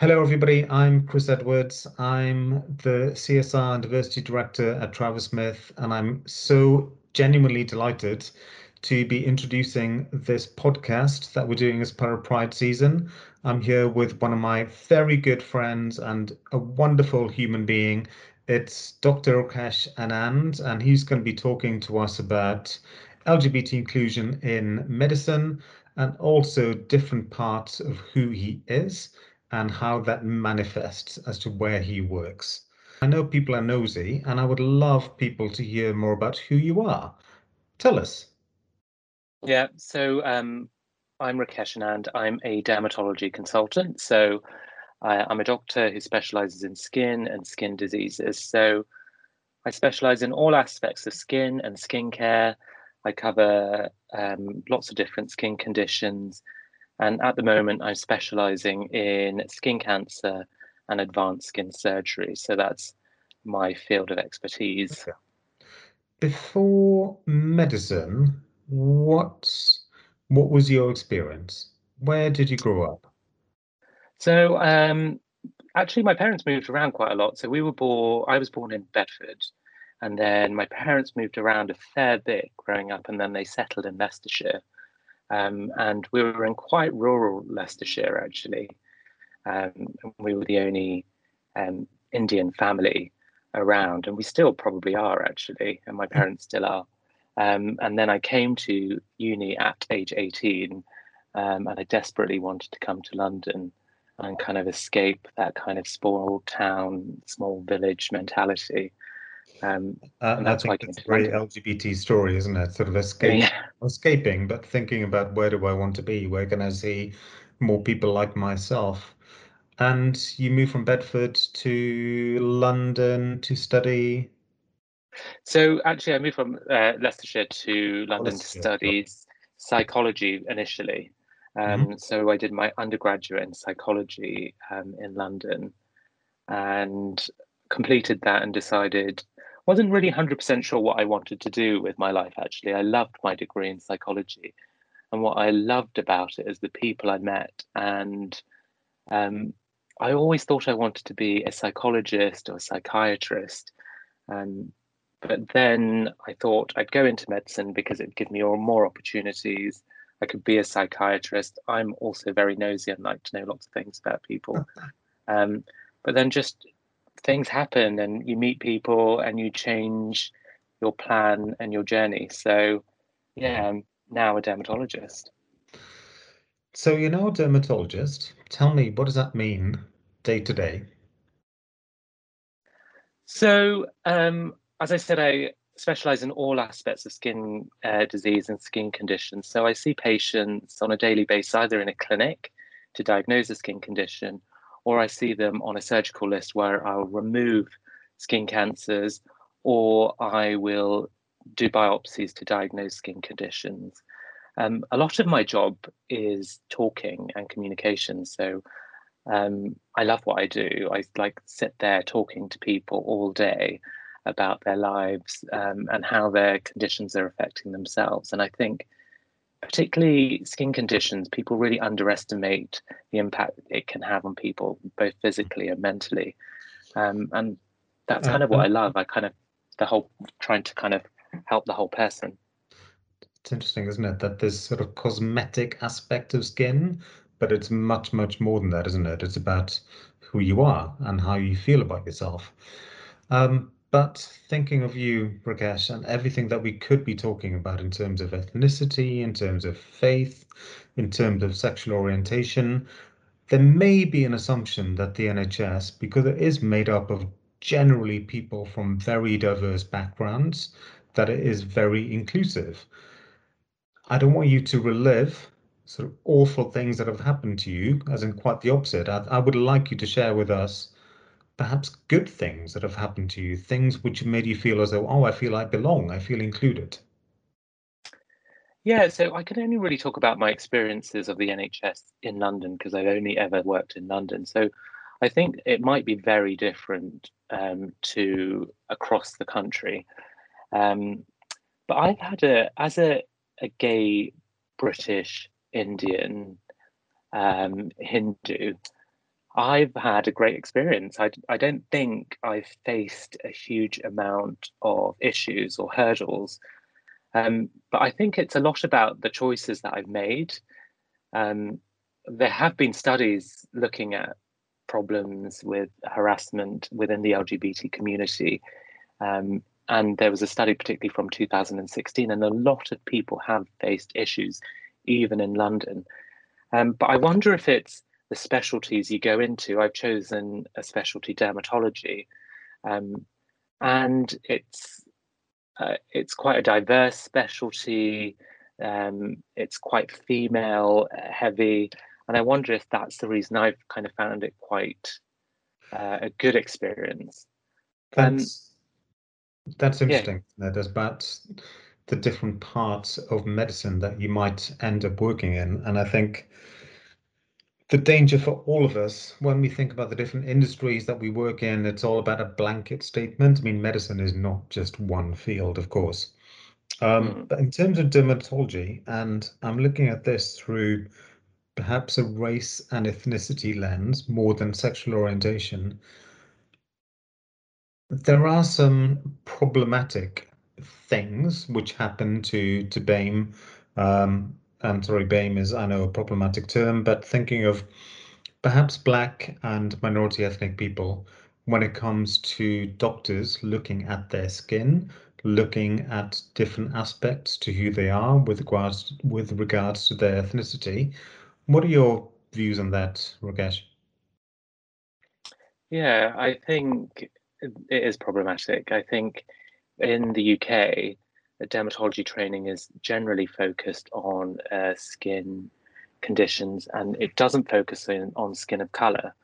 Hello, everybody. I'm Chris Edwards. I'm the CSR and Diversity Director at Travers Smith, and I'm so genuinely delighted to be introducing this podcast that we're doing as part of Pride season. I'm here with one of my very good friends and a wonderful human being. It's Dr. Rakesh Anand, and he's going to be talking to us about LGBT inclusion in medicine and also different parts of who he is and how that manifests as to where he works. I know people are nosy, and I would love people to hear more about who you are. Tell us. Yeah, so um, I'm Rakesh Anand. I'm a dermatology consultant. So I, I'm a doctor who specializes in skin and skin diseases. So I specialize in all aspects of skin and skincare. I cover um, lots of different skin conditions and at the moment, I'm specializing in skin cancer and advanced skin surgery. So that's my field of expertise. Okay. Before medicine, what what was your experience? Where did you grow up? So um, actually, my parents moved around quite a lot. So we were born. I was born in Bedford, and then my parents moved around a fair bit growing up, and then they settled in Leicestershire. Um, and we were in quite rural Leicestershire, actually. Um, we were the only um, Indian family around, and we still probably are, actually, and my parents still are. Um, and then I came to uni at age 18, um, and I desperately wanted to come to London and kind of escape that kind of small town, small village mentality. Um, uh, and that's I think it's a very LGBT story, isn't it? Sort of escape, yeah. escaping, but thinking about where do I want to be? Where can I see more people like myself? And you moved from Bedford to London to study. So actually, I moved from uh, Leicestershire to London to study psychology initially. Um, mm-hmm. So I did my undergraduate in psychology um, in London, and completed that and decided wasn't really 100% sure what I wanted to do with my life, actually. I loved my degree in psychology. And what I loved about it is the people I met. And um, I always thought I wanted to be a psychologist or a psychiatrist. Um, but then I thought I'd go into medicine because it'd give me more opportunities. I could be a psychiatrist. I'm also very nosy and like to know lots of things about people. Um, but then just things happen and you meet people and you change your plan and your journey. So, yeah, I'm now a dermatologist. So, you're now a dermatologist. Tell me, what does that mean day to day? So, um, as I said, I specialize in all aspects of skin uh, disease and skin conditions. So, I see patients on a daily basis, either in a clinic to diagnose a skin condition or I see them on a surgical list where I'll remove skin cancers or I will do biopsies to diagnose skin conditions. Um, a lot of my job is talking and communication. So um, I love what I do. I like sit there talking to people all day about their lives um, and how their conditions are affecting themselves. And I think particularly skin conditions, people really underestimate the impact it can have on people, both physically and mentally. Um, and that's kind of what I love. I kind of the whole trying to kind of help the whole person. It's interesting, isn't it, that there's sort of cosmetic aspect of skin, but it's much, much more than that, isn't it? It's about who you are and how you feel about yourself. Um, but thinking of you, Rakesh, and everything that we could be talking about in terms of ethnicity, in terms of faith, in terms of sexual orientation, there may be an assumption that the NHS, because it is made up of generally people from very diverse backgrounds, that it is very inclusive. I don't want you to relive sort of awful things that have happened to you, as in quite the opposite. I, I would like you to share with us perhaps good things that have happened to you, things which made you feel as though, oh, I feel I belong, I feel included? Yeah, so I can only really talk about my experiences of the NHS in London because I've only ever worked in London. So I think it might be very different um, to across the country. Um, but I've had a, as a, a gay British Indian um, Hindu, I've had a great experience. I, I don't think I've faced a huge amount of issues or hurdles. Um, but I think it's a lot about the choices that I've made. Um, there have been studies looking at problems with harassment within the LGBT community. Um, and there was a study, particularly from 2016, and a lot of people have faced issues, even in London. Um, but I wonder if it's the specialties you go into. I've chosen a specialty dermatology, um, and it's uh, it's quite a diverse specialty. Um, it's quite female heavy, and I wonder if that's the reason I've kind of found it quite uh, a good experience. That's um, that's interesting. Yeah. There's about the different parts of medicine that you might end up working in, and I think the danger for all of us when we think about the different industries that we work in, it's all about a blanket statement. I mean, medicine is not just one field, of course. Um, mm. But in terms of dermatology, and I'm looking at this through perhaps a race and ethnicity lens more than sexual orientation, there are some problematic things which happen to to BAME um, Um, and sorry, BAME is, I know, a problematic term, but thinking of perhaps Black and minority ethnic people when it comes to doctors looking at their skin, looking at different aspects to who they are with regards with regards to their ethnicity. What are your views on that, Rakesh? Yeah, I think it is problematic. I think in the UK, dermatology training is generally focused on uh, skin conditions and it doesn't focus in, on skin of color.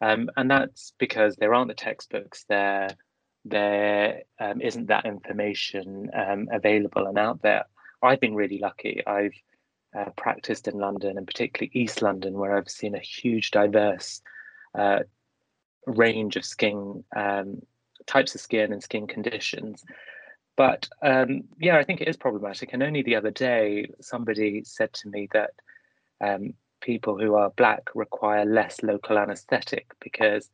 Um, and that's because there aren't the textbooks there, there um, not that information um, available and out there. I've been really lucky. I've uh, practiced in London and particularly East London, where I've seen a huge diverse uh, range of skin um, types of skin and skin conditions. But um, yeah, I think it is problematic. And only the other day, somebody said to me that um, people who are black require less local anesthetic because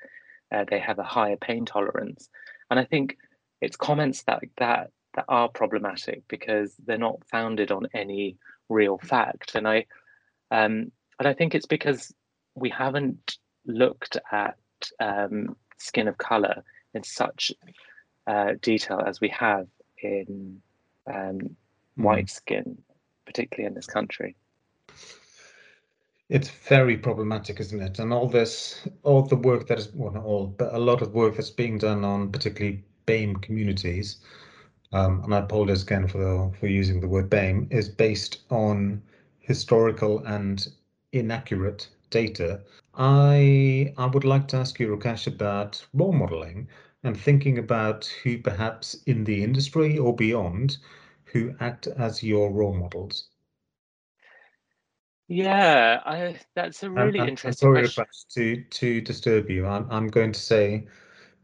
uh, they have a higher pain tolerance. And I think it's comments that that that are problematic because they're not founded on any real fact. And I um, and I think it's because we haven't looked at um, skin of color in such uh, detail as we have in um, white mm. skin, particularly in this country. It's very problematic, isn't it? And all this, all the work that is, well, not all, but a lot of work that's being done on particularly BAME communities, um, and I apologize again for the, for using the word BAME, is based on historical and inaccurate data. I I would like to ask you, Rakesh, about role modeling and thinking about who perhaps in the industry or beyond who act as your role models? Yeah, I, that's a really I'm, interesting I'm sorry to to disturb you. I'm I'm going to say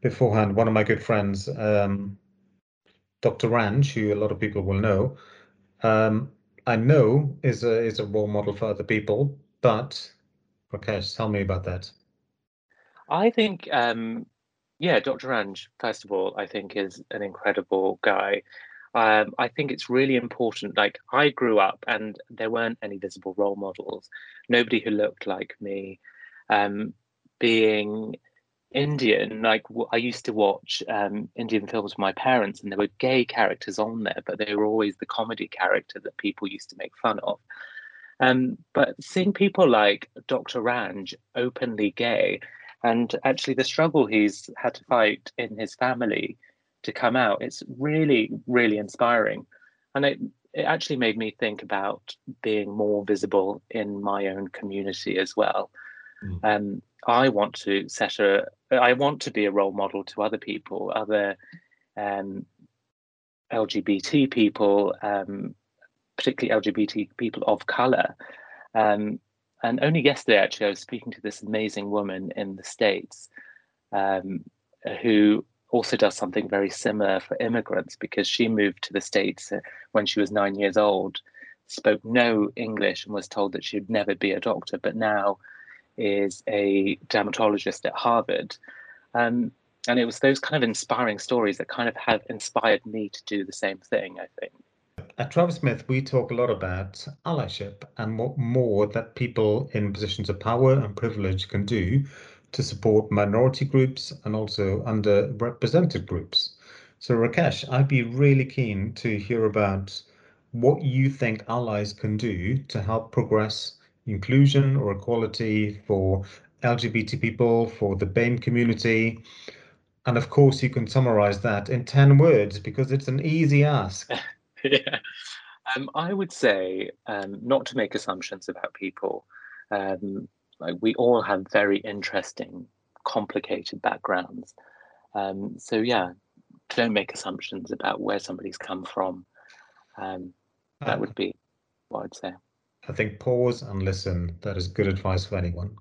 beforehand, one of my good friends, um, Dr. Ranj, who a lot of people will know, um, I know is a is a role model for other people, but Rakesh, tell me about that. I think um, yeah, Dr. Ranj, first of all, I think is an incredible guy. Um, I think it's really important. Like, I grew up and there weren't any visible role models, nobody who looked like me. Um, being Indian, like I used to watch um, Indian films with my parents, and there were gay characters on there, but they were always the comedy character that people used to make fun of. Um, but seeing people like Dr. Ranj openly gay and actually the struggle he's had to fight in his family to come out it's really really inspiring. And it it actually made me think about being more visible in my own community as well. Mm. um, i want to set a i want to be a role model to other people other um, lgbt people um, particularly lgbt people of color. Um, and only yesterday, actually, I was speaking to this amazing woman in the States um, who also does something very similar for immigrants because she moved to the States uh, when she was nine years old, spoke no English, and was told that she'd never be a doctor. But now is a dermatologist at Harvard. Um, and it was those kind of inspiring stories that kind of have inspired me to do the same thing, I think. At Travers Smith, we talk a lot about allyship and what more that people in positions of power and privilege can do to support minority groups and also underrepresented groups. So, Rakesh, I'd be really keen to hear about what you think allies can do to help progress inclusion or equality for LGBT people, for the BAME community. And of course, you can summarize that in 10 words because it's an easy ask. yeah. Um, I would say um, not to make assumptions about people. Um, like we all have very interesting, complicated backgrounds. Um, so yeah, don't make assumptions about where somebody's come from. Um, that would be what I'd say. I think pause and listen. That is good advice for anyone.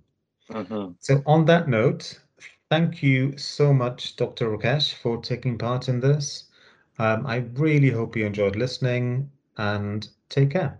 Mm-hmm. So on that note, thank you so much, Dr. Rakesh, for taking part in this. Um, I really hope you enjoyed listening and take care.